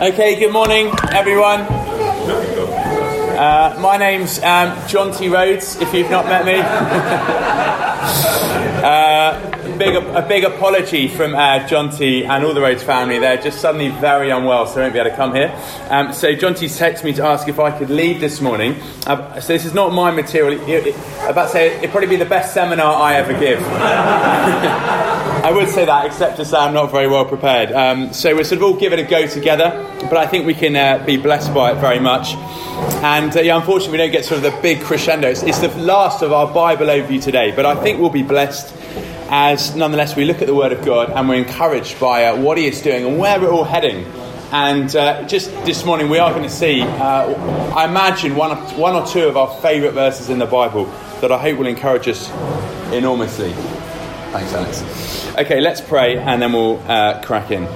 Okay, good morning, everyone. Uh, my name's um, Jonty Rhodes, if you've not met me. uh, big, a big apology from uh, Jonty and all the Rhodes family. They're just suddenly very unwell, so they won't be able to come here. Um, so Jonty texted me to ask if I could lead this morning. Uh, so this is not my material. I'm about to say it'd probably be the best seminar I ever give. I would say that, except to say I'm not very well prepared. Um, so we'll sort of all give it a go together, but I think we can uh, be blessed by it very much. And uh, yeah, unfortunately, we don't get sort of the big crescendo. It's, it's, the last of our Bible overview today, but I think we'll be blessed as nonetheless we look at the Word of God and we're encouraged by uh, what He is doing and where we're all heading. And uh, just this morning, we are going to see, uh, I imagine, one, one or two of our favourite verses in the Bible that I hope will encourage us enormously. Thanks, Alex. Okay, let's pray and then we'll uh, crack in.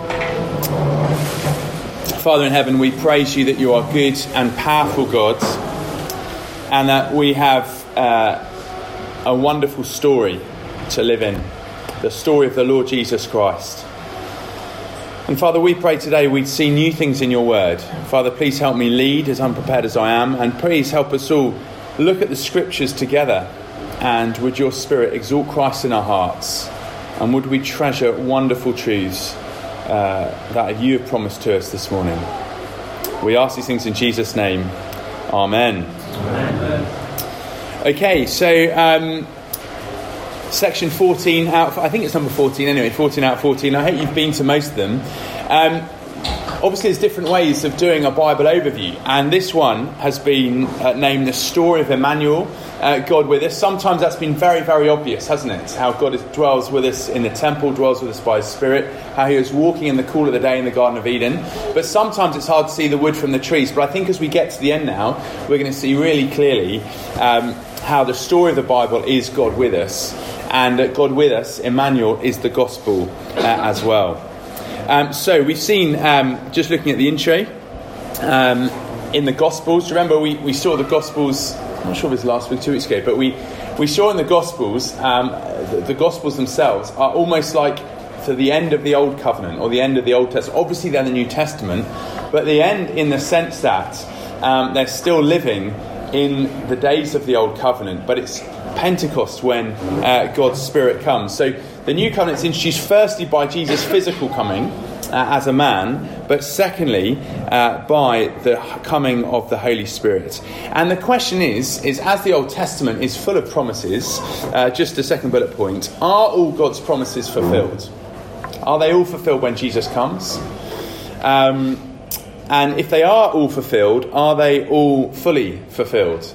Father in heaven, we praise you that you are good and powerful God and that we have uh, a wonderful story to live in the story of the Lord Jesus Christ. And Father, we pray today we'd see new things in your word. Father, please help me lead as unprepared as I am, and please help us all look at the scriptures together and would your Spirit exalt Christ in our hearts? And would we treasure wonderful truths uh, that you have promised to us this morning? We ask these things in Jesus' name. Amen. Amen. Okay, so um, section 14 out, I think it's number 14 anyway, 14 out of 14. I hope you've been to most of them. Um, obviously, there's different ways of doing a Bible overview, and this one has been uh, named The Story of Immanuel uh, God with us. Sometimes that's been very, very obvious, hasn't it? How God is, dwells with us in the temple, dwells with us by His Spirit, how He was walking in the cool of the day in the Garden of Eden. But sometimes it's hard to see the wood from the trees. But I think as we get to the end now, we're going to see really clearly um, how the story of the Bible is God with us, and that God with us, Immanuel, is the gospel uh, as well. Um, so we've seen, um, just looking at the intro, um, in the Gospels. Remember, we, we saw the Gospels I'm not sure if it was last week, two weeks ago, but we, we saw in the Gospels, um, the, the, Gospels themselves are almost like to the end of the Old Covenant or the end of the Old Testament. Obviously, they're in the New Testament, but the end in the sense that um, they're still living in the days of the Old Covenant, but it's Pentecost when uh, God's Spirit comes. So the New Covenant is introduced firstly by Jesus' physical coming uh, as a man, but secondly, uh, by the coming of the Holy Spirit. And the question is, is as the Old Testament is full of promises, uh, just a second bullet point, are all God's promises fulfilled? Are they all fulfilled when Jesus comes? Um, and if they are all fulfilled, are they all fully fulfilled?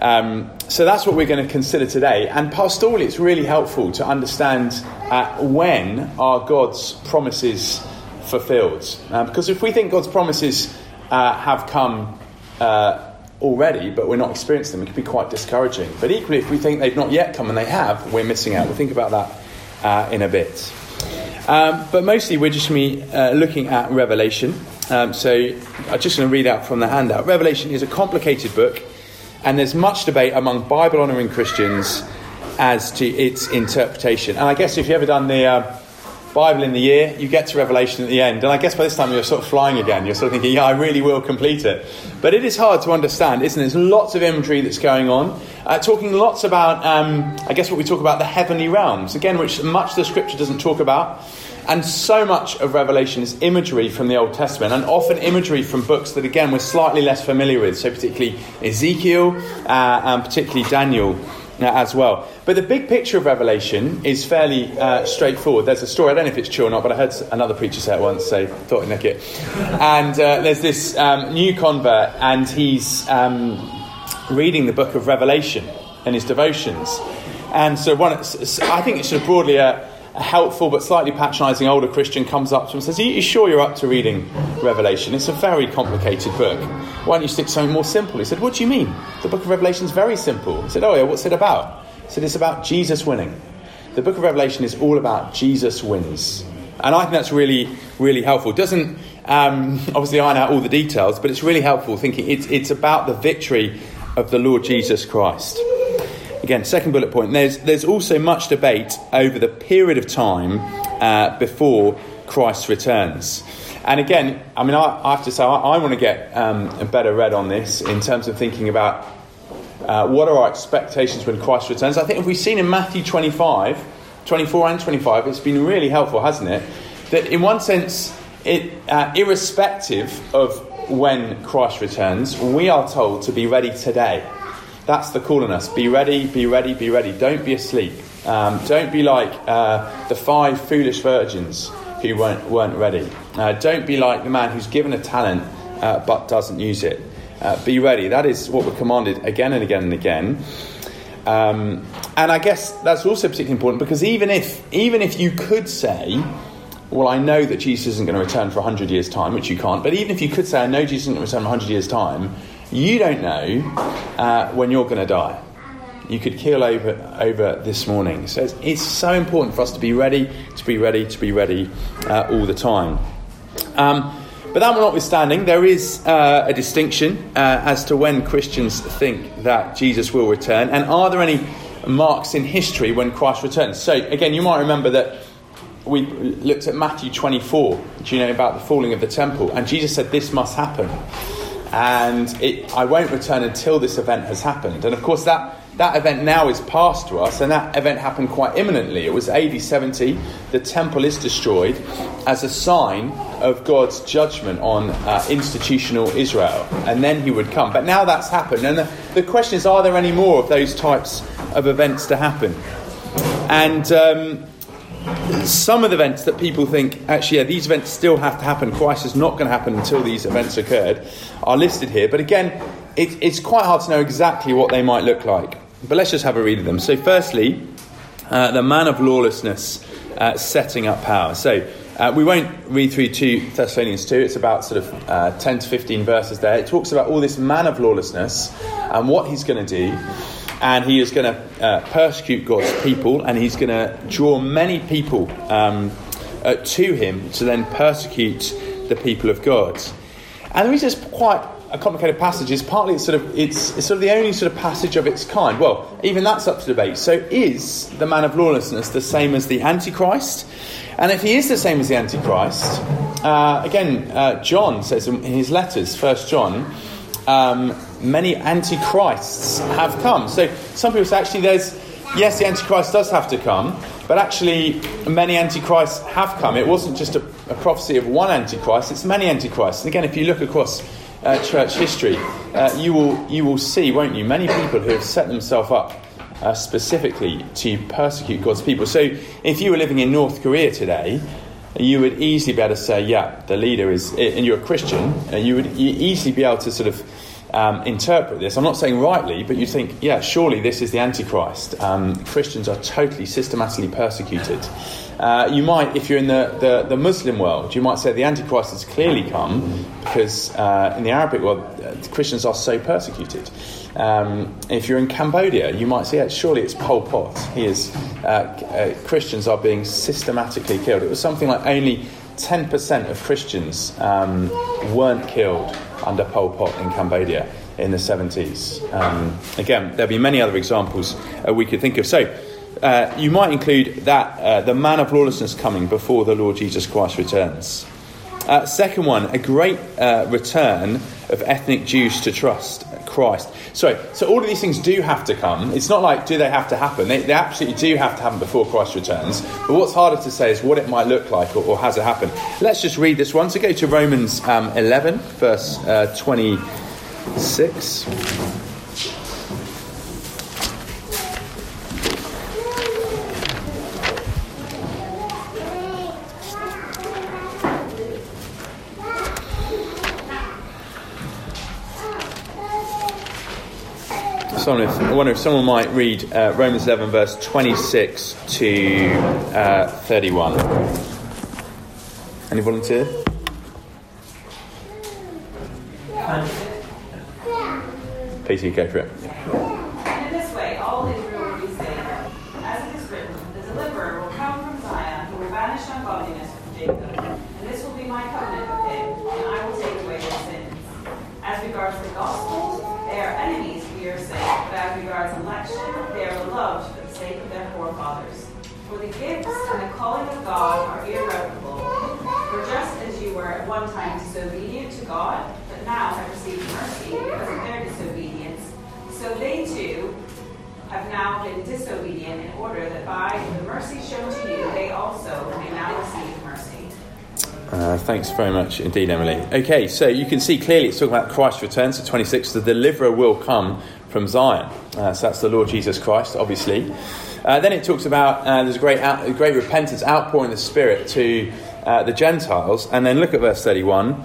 Um, so that's what we're going to consider today. And pastorally, it's really helpful to understand uh, when are God's promises fulfilled. Uh, because if we think God's promises uh, have come uh, already, but we're not experiencing them, it can be quite discouraging. But equally, if we think they've not yet come and they have, we're missing out. We'll think about that uh, in a bit. Um, but mostly, we're just me, uh, looking at Revelation. Um, so I'm just going to read out from the handout. Revelation is a complicated book, and there's much debate among Bible honouring Christians as to its interpretation. And I guess if you've ever done the uh, Bible in the year, you get to Revelation at the end. And I guess by this time you're sort of flying again. You're sort of thinking, yeah, I really will complete it. But it is hard to understand, isn't it? There's lots of imagery that's going on. Uh, talking lots about, um, I guess, what we talk about the heavenly realms, again, which much the scripture doesn't talk about. And so much of Revelation is imagery from the Old Testament, and often imagery from books that, again, we're slightly less familiar with. So, particularly Ezekiel uh, and particularly Daniel uh, as well. But the big picture of Revelation is fairly uh, straightforward. There's a story, I don't know if it's true or not, but I heard another preacher say it once, so thought I'd nick it. And uh, there's this um, new convert, and he's um, reading the book of Revelation in his devotions. And so, one, I think it's sort of broadly a, helpful but slightly patronising older Christian comes up to him and says, Are you sure you're up to reading Revelation? It's a very complicated book. Why don't you stick to something more simple? He said, What do you mean? The book of Revelation is very simple. He said, Oh, yeah, what's it about? He said, it's about Jesus winning. The book of Revelation is all about Jesus wins. And I think that's really, really helpful. It doesn't um, obviously iron out all the details, but it's really helpful thinking it's, it's about the victory of the Lord Jesus Christ. Again, second bullet point there's, there's also much debate over the period of time uh, before Christ returns. And again, I mean, I, I have to say, I, I want to get um, a better read on this in terms of thinking about uh, what are our expectations when Christ returns. I think if we've seen in Matthew 25, 24 and 25, it's been really helpful, hasn't it? That in one sense, it, uh, irrespective of when Christ returns, we are told to be ready today. That's the call on us. Be ready, be ready, be ready. Don't be asleep. Um, don't be like uh, the five foolish virgins who weren't, weren't ready. Uh, don't be like the man who's given a talent uh, but doesn't use it. Uh, be ready. That is what we're commanded again and again and again. Um, and I guess that's also particularly important because even if, even if you could say, well, I know that Jesus isn't going to return for 100 years' time, which you can't, but even if you could say, I know Jesus isn't going to return for 100 years' time, you don't know uh, when you're going to die. You could keel over, over this morning. So it's, it's, so important for us to be ready, to be ready, to be ready uh, all the time. Um, but that notwithstanding, there is uh, a distinction uh, as to when Christians think that Jesus will return, and are there any marks in history when Christ returns? So, again, you might remember that we looked at Matthew 24, do you know, about the falling of the temple, and Jesus said, This must happen. And it, I won't return until this event has happened. And of course, that that event now is past to us, and that event happened quite imminently. It was AD 70. The temple is destroyed as a sign of God's judgment on uh, institutional Israel, and then he would come. But now that's happened, and the, the, question is are there any more of those types of events to happen? And um, some of the events that people think, actually, yeah, these events still have to happen, Christ is not going to happen until these events occurred, are listed here. But again, it, it's quite hard to know exactly what they might look like. But let's just have a read of them. So, firstly, uh, the man of lawlessness uh, setting up power. So, uh, we won't read through 2 Thessalonians 2, it's about sort of uh, 10 to 15 verses there. It talks about all this man of lawlessness and what he's going to do. And he is going to uh, persecute God's people, and he's going to draw many people um, uh, to him to then persecute the people of God. And the reason it's quite a complicated passage is partly it's sort of it's, it's, sort of the only sort of passage of its kind. Well, even that's up to debate. So is the man of lawlessness the same as the Antichrist? And if he is the same as the Antichrist, uh, again, uh, John says in his letters, First John, um, many antichrists have come. So some people say actually there's yes, the Antichrist does have to come, but actually many antichrists have come. It wasn't just a, a prophecy of one antichrist; it's many antichrists. And again, if you look across uh, church history, uh, you, will, you will see, won't you, many people who have set themselves up uh, specifically to persecute God's people. So if you were living in North Korea today, you would easily be able to say, yeah, the leader is, and you're a Christian, and you would easily be able to sort of um, interpret this. I'm not saying rightly, but you think, yeah, surely this is the Antichrist. Um, Christians are totally systematically persecuted. Uh, you might, if you're in the, the, the, Muslim world, you might say the Antichrist has clearly come because uh, in the Arabic world, uh, Christians are so persecuted. Um, if you're in Cambodia, you might say, yeah, surely it's Pol Pot. He is, uh, uh, Christians are being systematically killed. It was something like only 10% of Christians um, weren't killed under Pol Pot in Cambodia in the 70s. Um, again, there'll be many other examples uh, we could think of. So, uh, you might include that uh, the man of lawlessness coming before the Lord Jesus Christ returns. Uh, second one, a great uh, return of ethnic Jews to trust Christ. Sorry, so all of these things do have to come. It's not like do they have to happen. They, they absolutely do have to happen before Christ returns. But what's harder to say is what it might look like or, or has it happened. Let's just read this one. So go to Romans um, 11, verse uh, 26. If, I wonder if someone might read uh, Romans 11, verse 26 to uh, 31. Any volunteer? Peter, go for it. For the gifts and the calling of God are irrevocable, For just as you were at one time disobedient to God, but now have received mercy because of their disobedience, so they too have now been disobedient in order that by the mercy shown to you, they also may now receive mercy. Uh, thanks very much indeed, Emily. Okay, so you can see clearly it's talking about Christ's return. So 26, the deliverer will come from Zion. Uh, so that's the Lord Jesus Christ, obviously. Uh, then it talks about uh, there's a great, out, a great repentance outpouring the Spirit to uh, the Gentiles. And then look at verse 31.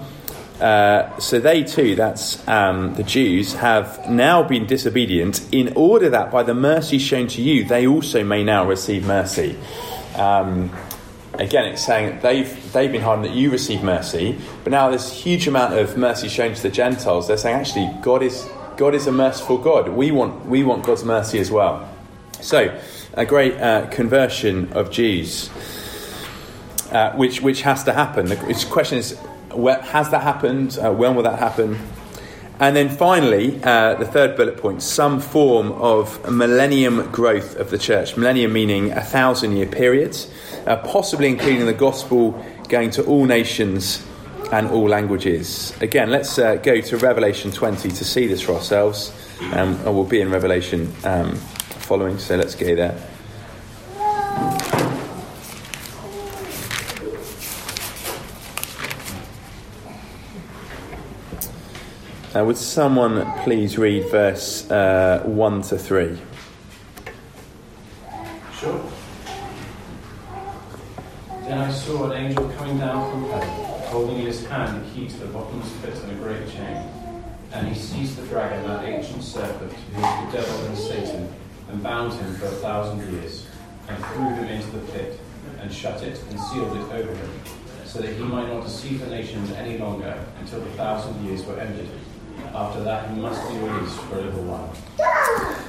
Uh, so they too, that's um, the Jews, have now been disobedient in order that by the mercy shown to you, they also may now receive mercy. Um, again, it's saying they've, they've been hardened that you receive mercy, but now this huge amount of mercy shown to the Gentiles. They're saying actually, God is, God is a merciful God. We want, we want God's mercy as well. So, a great uh, conversion of Jews, uh, which, which has to happen. The question is, where, has that happened? Uh, when will that happen? And then finally, uh, the third bullet point some form of millennium growth of the church. Millennium meaning a thousand year period, uh, possibly including the gospel going to all nations and all languages. Again, let's uh, go to Revelation 20 to see this for ourselves. Um, and we'll be in Revelation um, following, so let's go there. Uh, would someone please read verse uh, 1 to 3? Sure. Then I saw an angel coming down from heaven, holding in his hand the key to the bottomless pit and a great chain. And he seized the dragon, that ancient serpent, who is the devil and Satan, and bound him for a thousand years, and threw him into the pit, and shut it, and sealed it over him, so that he might not deceive the nations any longer until the thousand years were ended. After that, he must be released for a little while.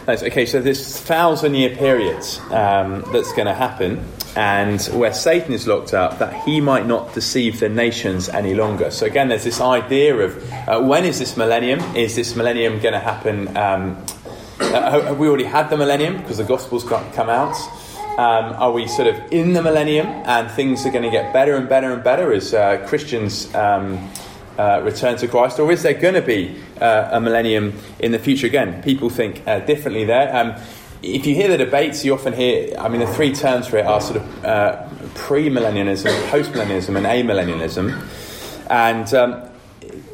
Nice. Okay, so this thousand year period um, that's going to happen, and where Satan is locked up, that he might not deceive the nations any longer. So, again, there's this idea of uh, when is this millennium? Is this millennium going to happen? Um, uh, have we already had the millennium because the gospel's come out? Um, are we sort of in the millennium and things are going to get better and better and better as uh, Christians? Um, uh, return to Christ, or is there going to be uh, a millennium in the future? Again, people think uh, differently there. Um, if you hear the debates, you often hear, I mean, the three terms for it are sort of uh, pre millennialism, post millennialism, and amillennialism. And um,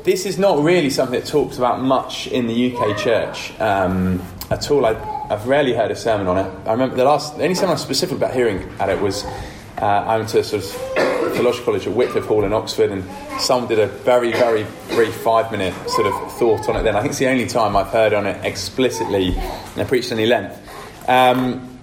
this is not really something that talks about much in the UK church um, at all. I, have rarely heard a sermon on it. I remember the last, the only sermon I was specific about hearing at it was uh, I went to sort of Theological College at Wycliffe Hall in Oxford, and someone did a very, very brief five minute sort of thought on it then. I think it's the only time I've heard on it explicitly and preached any length. Um,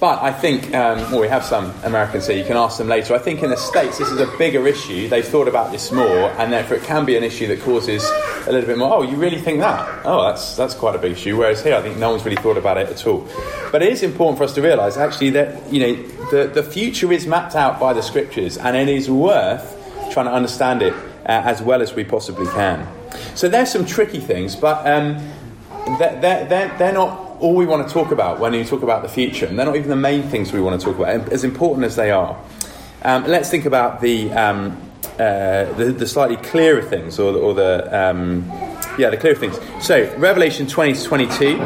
but I think, um, well, we have some Americans here, you can ask them later. I think in the States this is a bigger issue. They've thought about this more, and therefore it can be an issue that causes a little bit more, oh, you really think that? Oh, that's, that's quite a big issue. Whereas here, I think no one's really thought about it at all. But it is important for us to realise, actually, that, you know, the, the future is mapped out by the scriptures, and it is worth trying to understand it uh, as well as we possibly can. So there's some tricky things, but um, they're, they're, they're not all we want to talk about when you talk about the future, and they're not even the main things we want to talk about, as important as they are. Um, let's think about the, um, uh, the, the slightly clearer things, or the, or the um, yeah, the clearer things. So Revelation twenty to twenty two.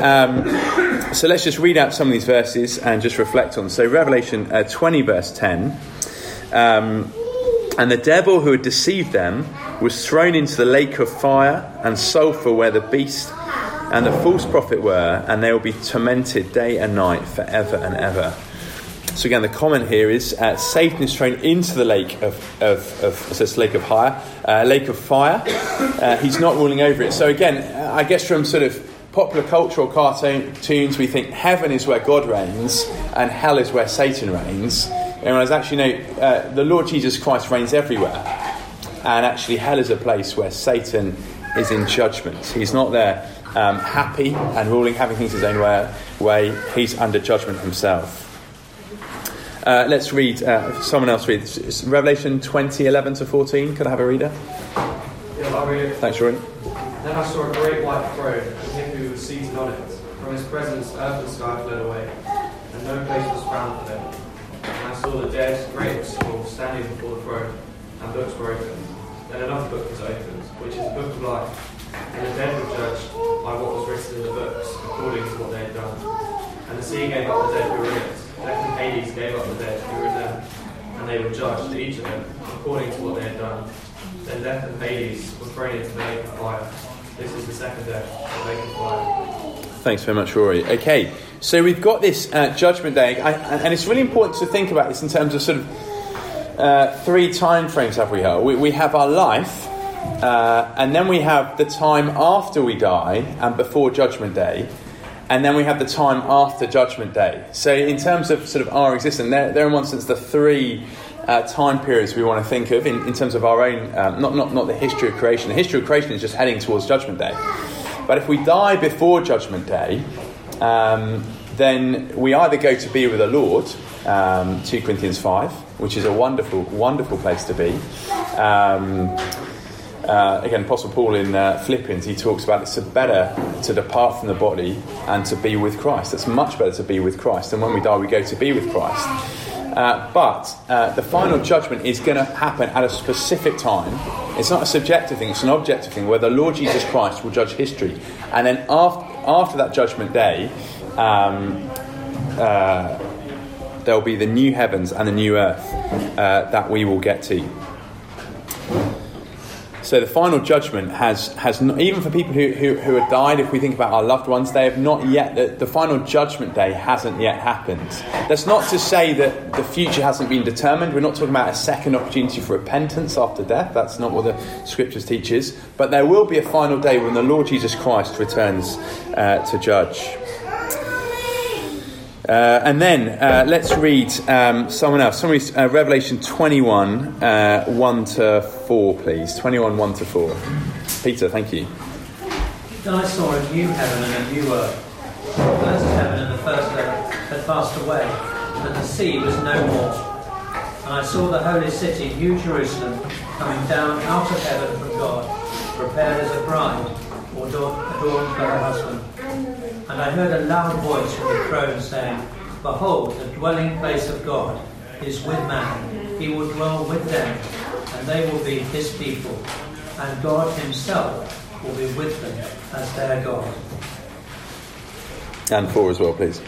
Um, so let's just read out some of these verses and just reflect on. So Revelation uh, twenty verse ten. Um, and the devil who had deceived them was thrown into the lake of fire and sulfur where the beast and the false prophet were, and they will be tormented day and night forever and ever. So again, the comment here is uh, Satan is thrown into the lake of, of, of says lake of fire, uh, lake of fire. Uh, he's not ruling over it. So again, uh, I guess from sort of popular cultural cartoons, we think heaven is where God reigns and hell is where Satan reigns. And whereas actually, no, uh, the Lord Jesus Christ reigns everywhere, and actually, hell is a place where Satan is in judgment. He's not there um, happy and ruling, having things his own way, way he's under judgment himself. Uh, let's read, uh, someone else read it's Revelation 20, 11 to 14. Could I have a reader? Yeah, I'll read it. Thanks, Rory. Then I saw a great white throne, and him who was seated on it. From his presence, earth and sky fled away, and no place was found for them. And I saw the dead, great and small, standing before the throne, and books were opened. Then another book was opened, which is the book of life. And the dead were judged by what was written in the books, according to what they had done. And the sea gave up the dead who were in it. Death and Hades gave up the dead who were in them. And they were judged, each of them, according to what they had done. Then death and Hades were thrown into the lake of fire. This is the second death, the lake of fire. Thanks very much, Rory. Okay, so we've got this uh, Judgment Day, I, and it's really important to think about this in terms of sort of uh, three time frames. Have we here? We, we have our life, uh, and then we have the time after we die and before Judgment Day, and then we have the time after Judgment Day. So, in terms of sort of our existence, there are in one sense the three. Uh, time periods we want to think of in, in terms of our own, um, not, not, not the history of creation. The history of creation is just heading towards Judgment Day. But if we die before Judgment Day, um, then we either go to be with the Lord, um, 2 Corinthians 5, which is a wonderful, wonderful place to be. Um, uh, again, Apostle Paul in uh, Philippians, he talks about it's better to depart from the body and to be with Christ. It's much better to be with Christ. And when we die, we go to be with Christ. Uh, but uh, the final judgment is going to happen at a specific time. It's not a subjective thing, it's an objective thing where the Lord Jesus Christ will judge history. And then after, after that judgment day, um, uh, there'll be the new heavens and the new earth uh, that we will get to. So the final judgment has, has not, even for people who, who, who have died, if we think about our loved ones, they have not yet, the, the final judgment day hasn't yet happened. That's not to say that the future hasn't been determined. We're not talking about a second opportunity for repentance after death. That's not what the scriptures teaches. But there will be a final day when the Lord Jesus Christ returns uh, to judge. Uh, and then uh, let's read um, someone else. Someone uh, Revelation 21, uh, 1 to 4, please. 21, 1 to 4. Peter, thank you. Then I saw a new heaven and a new earth. The first heaven and the first earth had passed away, and the sea was no more. And I saw the holy city, New Jerusalem, coming down out of heaven from God, prepared as a bride, adorned for her husband. And I heard a loud voice from the throne saying, Behold, the dwelling place of God is with man. He will dwell with them, and they will be his people. And God himself will be with them as their God. And 4 as well, please.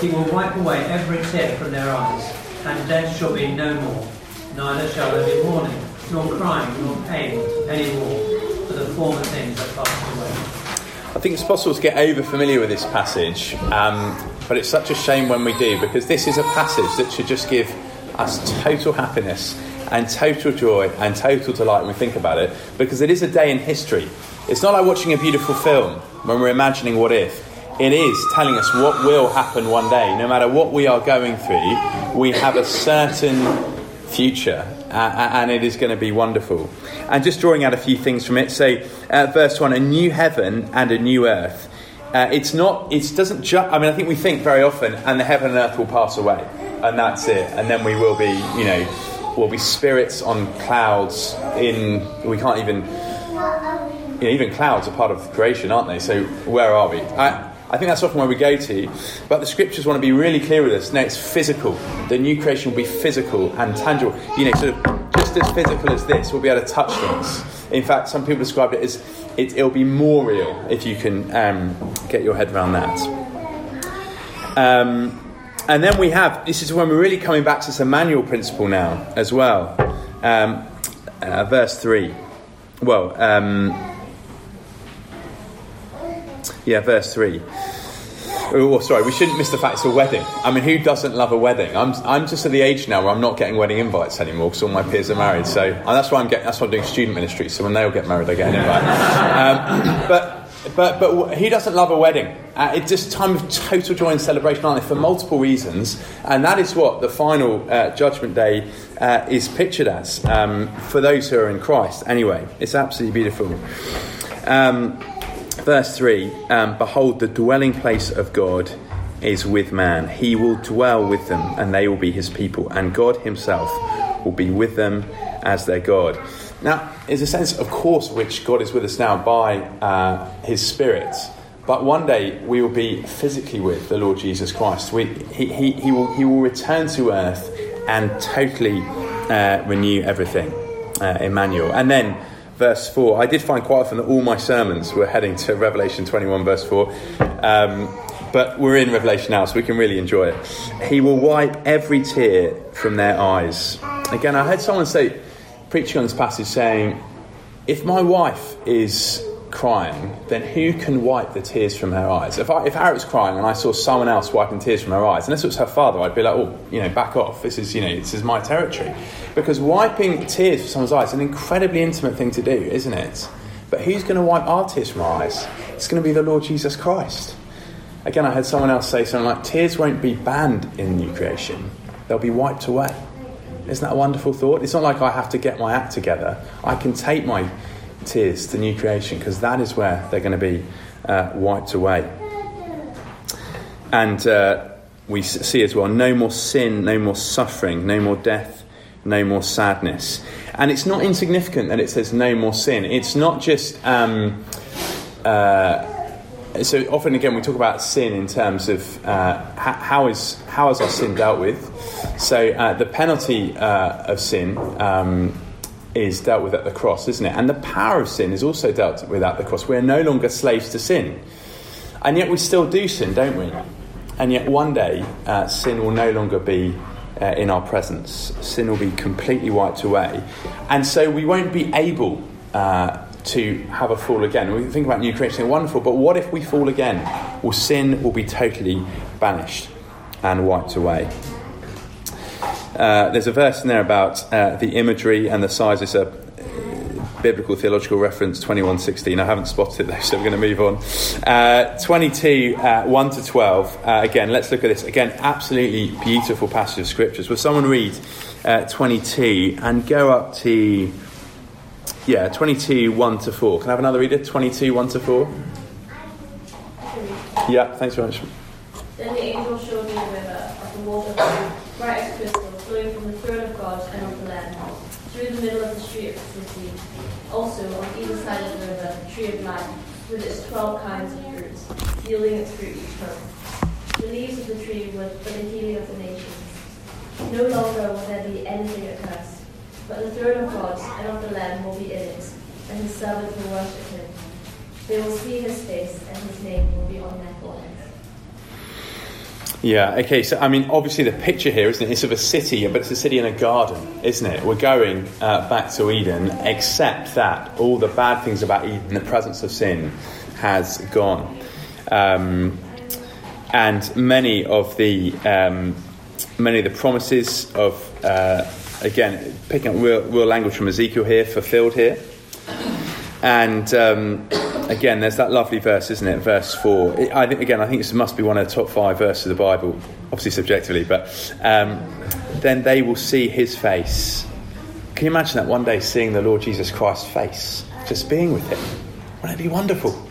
He will wipe away every tear from their eyes, and death shall be no more. Neither shall there be mourning, nor crying, nor pain any more, for the former things are passed away. I think it's possible to get over familiar with this passage, um, but it's such a shame when we do because this is a passage that should just give us total happiness and total joy and total delight when we think about it because it is a day in history. It's not like watching a beautiful film when we're imagining what if. It is telling us what will happen one day. No matter what we are going through, we have a certain future uh, and it is going to be wonderful. And just drawing out a few things from it. So, uh, verse 1 a new heaven and a new earth. Uh, it's not, it doesn't just, I mean, I think we think very often, and the heaven and earth will pass away, and that's it, and then we will be, you know, we'll be spirits on clouds in, we can't even, you know, even clouds are part of creation, aren't they? So, where are we? I, I think that's often where we go to. But the scriptures want to be really clear with us. No, it's physical. The new creation will be physical and tangible. You know, sort of just as physical as this, we'll be able to touch things. In fact, some people describe it as it, will be more real if you can um, get your head around that. Um, and then we have this is when we're really coming back to this Emmanuel principle now as well. Um, uh, verse 3. Well, um, yeah, verse 3. Oh, sorry, we shouldn't miss the fact it's a wedding. I mean, who doesn't love a wedding? I'm, I'm just at the age now where I'm not getting wedding invites anymore because all my peers are married. So and that's why I'm getting, that's why I'm doing student ministry. So when they all get married, I get an invite. Um, but but but who doesn't love a wedding? Uh, it's just time of total joy and celebration, aren't they? For multiple reasons, and that is what the final uh, judgment day uh, is pictured as um, for those who are in Christ. Anyway, it's absolutely beautiful. Um, Verse 3 um, Behold, the dwelling place of God is with man. He will dwell with them, and they will be his people, and God himself will be with them as their God. Now, there's a sense, of course, which God is with us now by uh, his Spirit. But one day we will be physically with the Lord Jesus Christ. We, he, he, he, will, he will return to earth and totally uh, renew everything. Uh, Immanuel. And then verse 4. I did find quite often that all my sermons were heading to Revelation 21, verse 4. Um, but we're in Revelation now, so we can really enjoy it. He will wipe every tear from their eyes. Again, I heard someone say, preaching on this passage, saying, If my wife is crying, then who can wipe the tears from her eyes? If, I, if Harriet's crying and I saw someone else wiping tears from her eyes, unless it was her father, I'd be like, oh, you know, back off. This is, you know, this is my territory. Because wiping tears from someone's eyes is an incredibly intimate thing to do, isn't it? But who's going to wipe our tears from our eyes? It's going to be the Lord Jesus Christ. Again, I had someone else say something like, tears won't be banned in new creation, they'll be wiped away. Isn't that a wonderful thought? It's not like I have to get my act together. I can take my tears to new creation because that is where they're going to be uh, wiped away. And uh, we see as well no more sin, no more suffering, no more death, no more sadness. And it's not insignificant that it says no more sin. It's not just. Um, uh, so often again we talk about sin in terms of uh, how is how is our sin dealt with. So uh, the penalty uh, of sin um, is dealt with at the cross, isn't it? And the power of sin is also dealt with at the cross. We're no longer slaves to sin. And yet we still do sin, don't we? And yet one day, uh, sin will no longer be uh, in our presence. Sin will be completely wiped away. And so we won't be able uh, to have a fall again. We think about new creation, wonderful, but what if we fall again? Well, sin will be totally banished and wiped away. Uh, there's a verse in there about uh, the imagery and the size. It's a uh, biblical theological reference, 2116. I haven't spotted it though, so we're going to move on. Uh, 22, uh, 1 to 12. again, let's look at this. Again, absolutely beautiful passage of scriptures. Will someone read 22 and go up to, yeah, 22, 1 to 4. Can I have another reader? 22, 1 to 4. Yeah, thanks very much. Then the angel showed me a river of the water bright as crystal flowing from the throne of God and of the Lamb, through the middle of the street of the city. Also, on either side of the river, the tree of life, with its twelve kinds of fruits, yielding its fruit each month. The leaves of the tree were for the healing of the nations. No longer will there be anything accursed, but the throne of God and of the Lamb will be in it, and his servants will worship him. They will see his face, and his name will be on their foreheads. Yeah, okay, so I mean, obviously the picture here, isn't it? It's of a city, but it's a city in a garden, isn't it? We're going uh, back to Eden, except that all the bad things about Eden, the presence of sin, has gone. Um, and many of the um, many of the promises of uh, again picking up real, real language from Ezekiel here fulfilled here, and um, again, there's that lovely verse, isn't it? Verse 4. It, I think, again, I think this must be one of the top five verses of the Bible, obviously subjectively, but um, then they will see his face. Can you imagine that one day seeing the Lord Jesus Christ's face, just being with him? Wouldn't it be wonderful?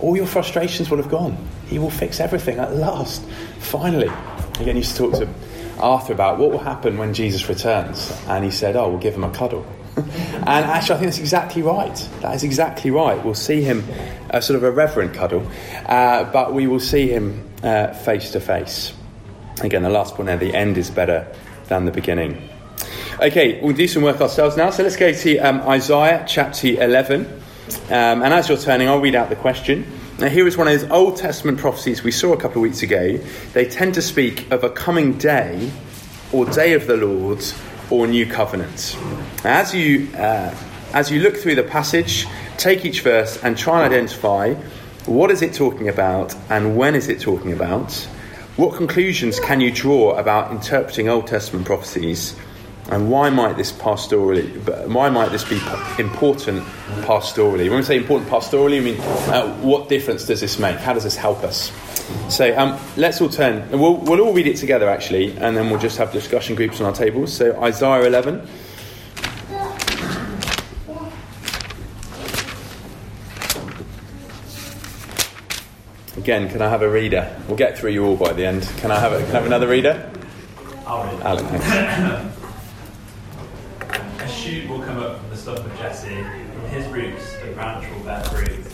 All your frustrations will have gone. He will fix everything at last, finally. Again, used to talk to Arthur about what will happen when Jesus returns, and he said, Oh, we'll give him a cuddle. And actually, I think that's exactly right. That is exactly right. We'll see him, uh, sort of a reverent cuddle, uh, but we will see him face to face. Again, the last point there the end is better than the beginning. Okay, we'll do some work ourselves now. So let's go to um, Isaiah chapter 11. Um, and as you're turning, I'll read out the question. Now, here is one of those Old Testament prophecies we saw a couple of weeks ago. They tend to speak of a coming day or day of the Lord or new covenant. As you, uh, as you look through the passage, take each verse and try and identify what is it talking about and when is it talking about. What conclusions can you draw about interpreting Old Testament prophecies? And why might this pastorally? Why might this be important pastorally? When we say important pastorally, I mean uh, what difference does this make? How does this help us? So um, let's all turn. We'll, we'll all read it together actually, and then we'll just have discussion groups on our tables. So Isaiah 11. Again, can I have a reader? We'll get through you all by the end. Can I have, a, can I have another reader? I'll read. Alec, thanks. of Jesse. From his roots, the branch will bear fruit.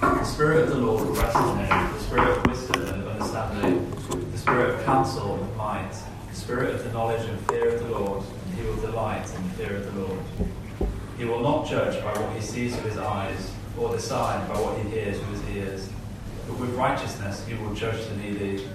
The Spirit of the Lord will rest on him, the Spirit of wisdom and understanding, the Spirit of counsel and might, the the spirit of the knowledge and fear of the Lord, and he will delight in the fear of the Lord. He will not judge by what he sees with his eyes, or decide by what he hears with his ears. But with righteousness he will judge the needy.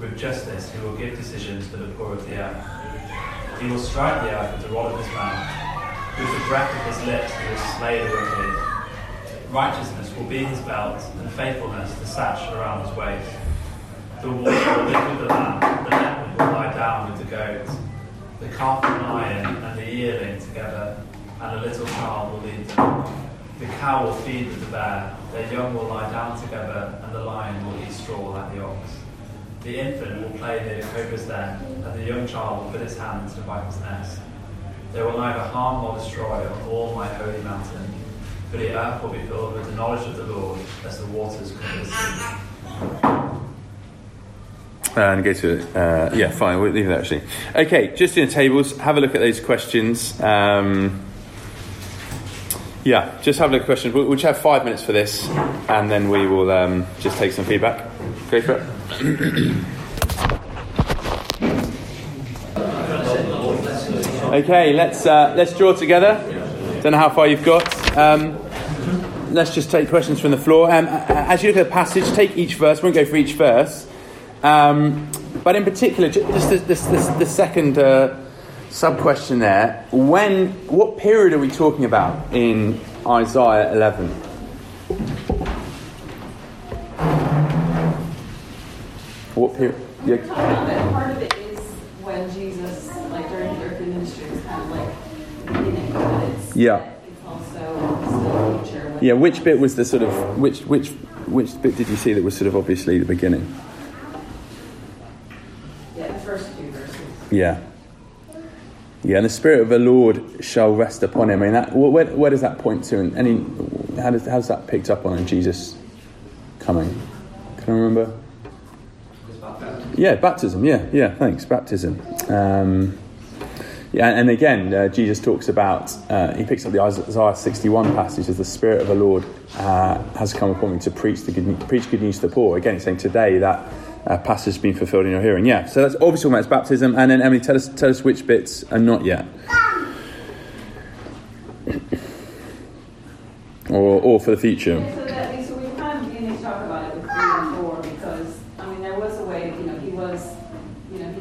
With justice he will give decisions for the poor of the earth. He will strike the earth with the rod of his mouth. With the breath of his lips will slay the wicked. Righteousness will be his belt, and faithfulness the sash around his waist. The wolf will live with the lamb, the leopard will lie down with the goat. The calf and lion and the yearling together, and a little child will lead them. The cow will feed with the bear, their young will lie down together, and the lion will eat straw like the ox. The infant will play near the cobra's den, and the young child will put his hand to the viper's nest. They will neither harm nor destroy on all my holy mountain, for the earth will be filled with the knowledge of the Lord as the waters cover the sea. and go to uh, yeah fine we'll leave that actually. Okay just in the tables have a look at those questions. Um, yeah just have a look at questions. We'll, we'll just have five minutes for this and then we will um, just take some feedback. Go for it okay let's uh, let's draw together don't know how far you've got um, let's just take questions from the floor um, as you look at the passage take each verse we won't go for each verse um, but in particular, just this, the second uh, sub question there: when, what period are we talking about in Isaiah 11? What period? Yeah. Part of it, part of it is when Jesus, like during the earthly ministry, was kind of like beginning, but it's Yeah. it's also still future. When Yeah. Which bit was the sort of which which which bit did you see that was sort of obviously the beginning? Yeah, the first few verses. Yeah. Yeah, and the spirit of the Lord shall rest upon him. I mean, that, where, where does that point to? And any, how does how's that picked up on in Jesus coming? Can I remember? Yeah, baptism. Yeah, yeah. Thanks, baptism. Um, yeah, and again, uh, Jesus talks about uh, he picks up the Isaiah sixty-one passage as the Spirit of the Lord uh, has come upon me to preach the good, preach good news to the poor. Again, saying today that uh, passage has been fulfilled in your hearing. Yeah, so that's obviously about baptism. And then Emily, tell us tell us which bits are not yet, or or for the future. Yeah, so that, so we kind of beginning to talk about it with three and four because I mean there was a way, you know, he was, you know, he,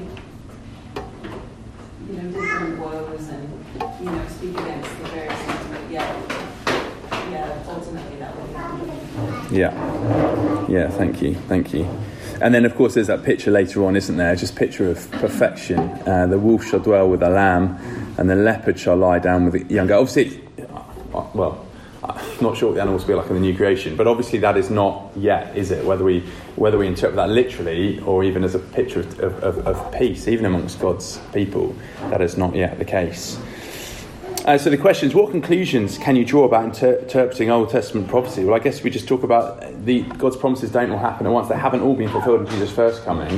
you know, did bring woes and you know speak against the Pharisees, but yeah, yeah. Yeah. Thank you. Thank you. And then, of course, there's that picture later on, isn't there? Just picture of perfection. Uh, the wolf shall dwell with the lamb, and the leopard shall lie down with the young. Obviously, uh, well, I'm not sure what the animals will be like in the new creation, but obviously that is not yet, is it? Whether we whether we interpret that literally or even as a picture of, of, of peace, even amongst God's people, that is not yet the case. Uh, so the question is, what conclusions can you draw about inter- interpreting Old Testament prophecy? Well, I guess we just talk about the God's promises don't all happen at once. They haven't all been fulfilled in Jesus' first coming.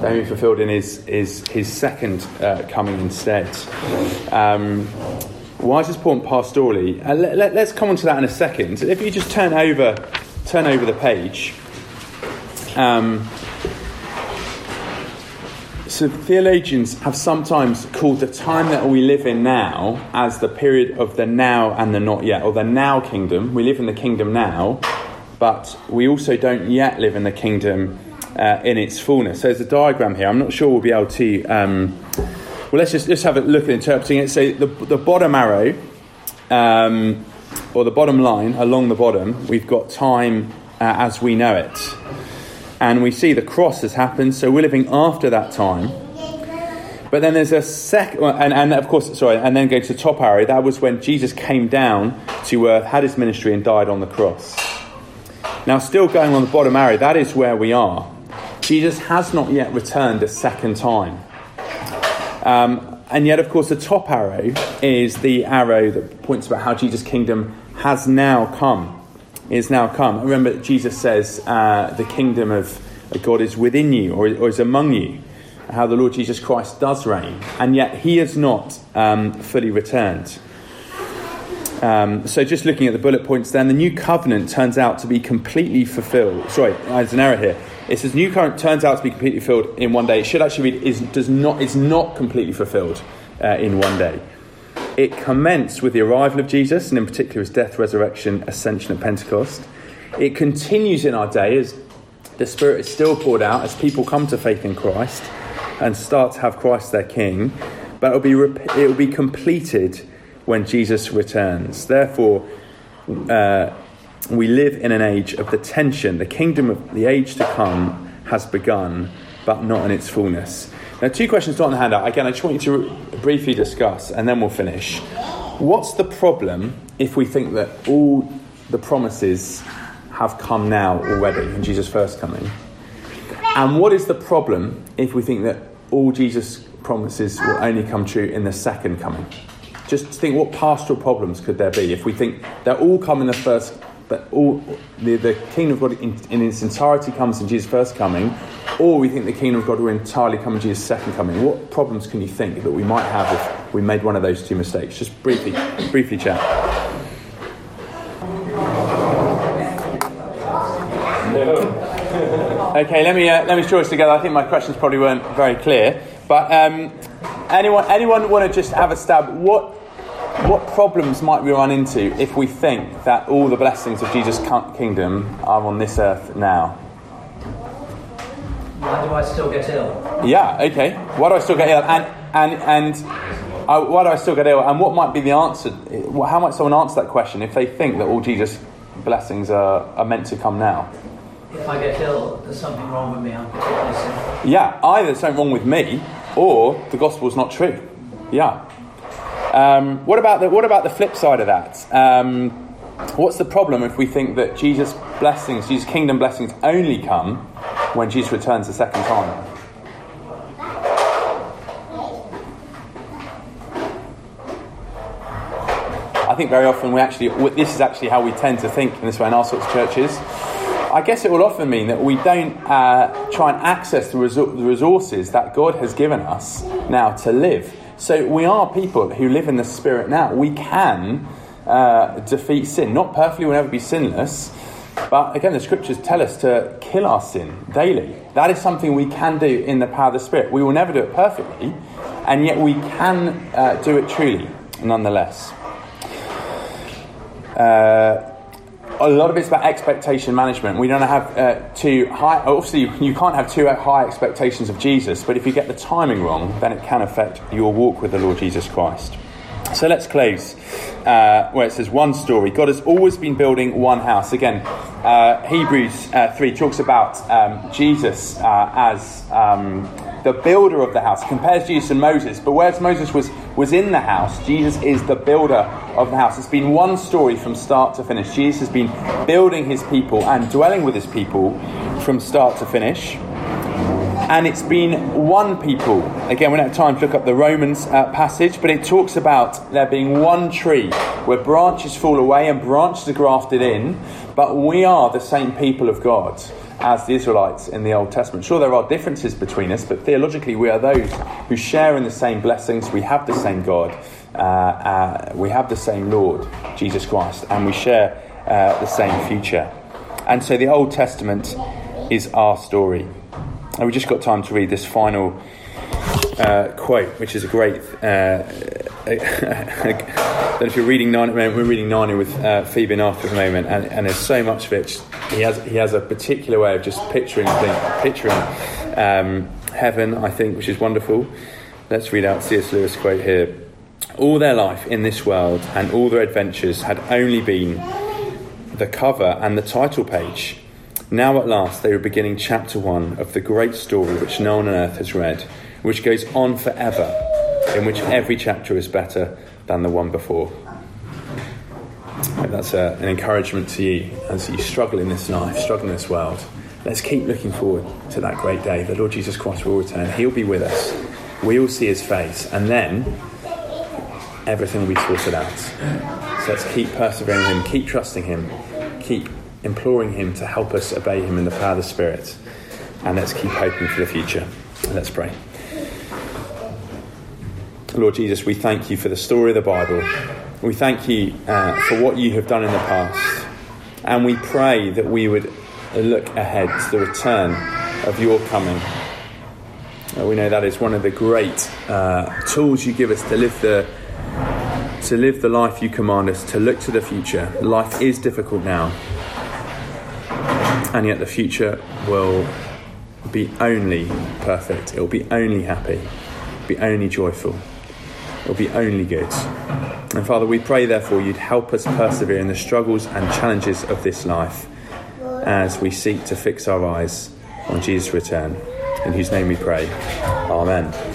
They've been fulfilled in his his, his second uh, coming instead. Um, why is this important pastorally? Uh, let, let, us come on to that in a second. If you just turn over turn over the page. Um, so theologians have sometimes called the time that we live in now as the period of the now and the not yet, or the now kingdom. We live in the kingdom now, but we also don't yet live in the kingdom uh, in its fullness. So there's a diagram here. I'm not sure we'll be able to. Um, well, let's just, just have a look at interpreting it. So the, the bottom arrow, um, or the bottom line along the bottom, we've got time uh, as we know it and we see the cross has happened, so we're living after that time. But then there's a second, and, and of course, sorry, and then go to the top arrow. That was when Jesus came down to earth, had his ministry, and died on the cross. Now, still going on the bottom arrow, that is where we are. Jesus has not yet returned a second time. Um, and yet, of course, the top arrow is the arrow that points about how Jesus' kingdom has now come is now come. Remember, Jesus says uh, the kingdom of God is within you or, or, is among you. How the Lord Jesus Christ does reign, and yet he has not um, fully returned. Um, so, just looking at the bullet points, then the new covenant turns out to be completely fulfilled. Sorry, there's an error here. It says new covenant turns out to be completely fulfilled in one day. It should actually read is does not is not completely fulfilled uh, in one day. It commenced with the arrival of Jesus, and in particular his death, resurrection, ascension and Pentecost. It continues in our day as the Spirit is still poured out as people come to faith in Christ and start to have Christ their King, but it'll be, it will be completed when Jesus returns. Therefore, uh, we live in an age of the tension. The kingdom of the age to come has begun, but not in its fullness. Now, two questions not on the handout. Again, I just want you to briefly discuss, and then we'll finish. What's the problem if we think that all the promises have come now already in Jesus' first coming? And what is the problem if we think that all Jesus' promises will only come true in the second coming? Just think what pastoral problems could there be if we think they're all come in the first, that all the, the kingdom of God in, in its entirety comes in Jesus' first coming, or we think the kingdom of God will entirely come in Jesus' second coming? What problems can you think that we might have if we made one of those two mistakes? Just briefly, briefly chat. Okay, let me uh, let me draw this together. I think my questions probably weren't very clear, but um, anyone anyone want to just have a stab? What what problems might we run into if we think that all the blessings of Jesus' kingdom are on this earth now? Why do I still get ill? Yeah. Okay. Why do I still get ill? And and and. Uh, why do I still get ill? And what might be the answer? How might someone answer that question if they think that all Jesus' blessings are, are meant to come now? if I get ill, there's something wrong with me. I'm particularly sick. Yeah, either there's something wrong with me, or the gospel's not true. Yeah. Um, what about the what about the flip side of that? Um, what's the problem if we think that Jesus' blessings, Jesus' kingdom blessings, only come when Jesus returns the second time? I think very often we actually this is actually how we tend to think in this way in our sorts of churches. I guess it will often mean that we don't uh, try and access the, the resources that God has given us now to live. So we are people who live in the Spirit now. We can uh, defeat sin. Not perfectly, we'll never be sinless. But again, the scriptures tell us to kill our sin daily. That is something we can do in the power of the Spirit. We will never do it perfectly, and yet we can uh, do it truly, nonetheless. Uh, a lot of it's about expectation management. We don't have uh, too high. Obviously, you can't have too high expectations of Jesus, but if you get the timing wrong, then it can affect your walk with the Lord Jesus Christ. So let's close uh, where it says one story. God has always been building one house. Again, uh, Hebrews uh, 3 talks about um, Jesus uh, as um, the builder of the house. Compares Jesus and Moses. But whereas Moses was, was in the house, Jesus is the builder of the house. It's been one story from start to finish. Jesus has been building his people and dwelling with his people from start to finish. And it's been one people. Again, we don't have time to look up the Romans uh, passage, but it talks about there being one tree where branches fall away and branches are grafted in, but we are the same people of God as the Israelites in the Old Testament. Sure, there are differences between us, but theologically, we are those who share in the same blessings. We have the same God, uh, uh, we have the same Lord, Jesus Christ, and we share uh, the same future. And so the Old Testament is our story. And we just got time to read this final uh, quote, which is a great. Uh, that if you're reading Narnia, we're reading Narnia with uh, Phoebe and Arthur at the moment, and, and, there's so much of it. He has he has a particular way of just picturing things, picturing um, heaven, I think, which is wonderful. Let's read out C.S. Lewis quote here. All their life in this world and all their adventures had only been the cover and the title page. Now at last they were beginning chapter one of the great story which no one on earth has read, which goes on forever, in which every chapter is better than the one before. That's a, an encouragement to you as you struggle in this life, struggle in this world. Let's keep looking forward to that great day. The Lord Jesus Christ will return. He'll be with us. We will see his face. And then everything will be sorted out. So let's keep persevering him, keep trusting him, keep imploring him to help us obey him in the power of the Spirit. And let's keep hoping for the future. Let's pray. Lord Jesus, we thank you for the story of the Bible. We thank you uh, for what you have done in the past. And we pray that we would look ahead to the return of your coming. Uh, we know that is one of the great uh, tools you give us to live the to live the life you command us, to look to the future. Life is difficult now, and yet the future will be only perfect. It will be only happy, be only joyful. Will be only good. And Father, we pray therefore you'd help us persevere in the struggles and challenges of this life as we seek to fix our eyes on Jesus' return. In whose name we pray. Amen.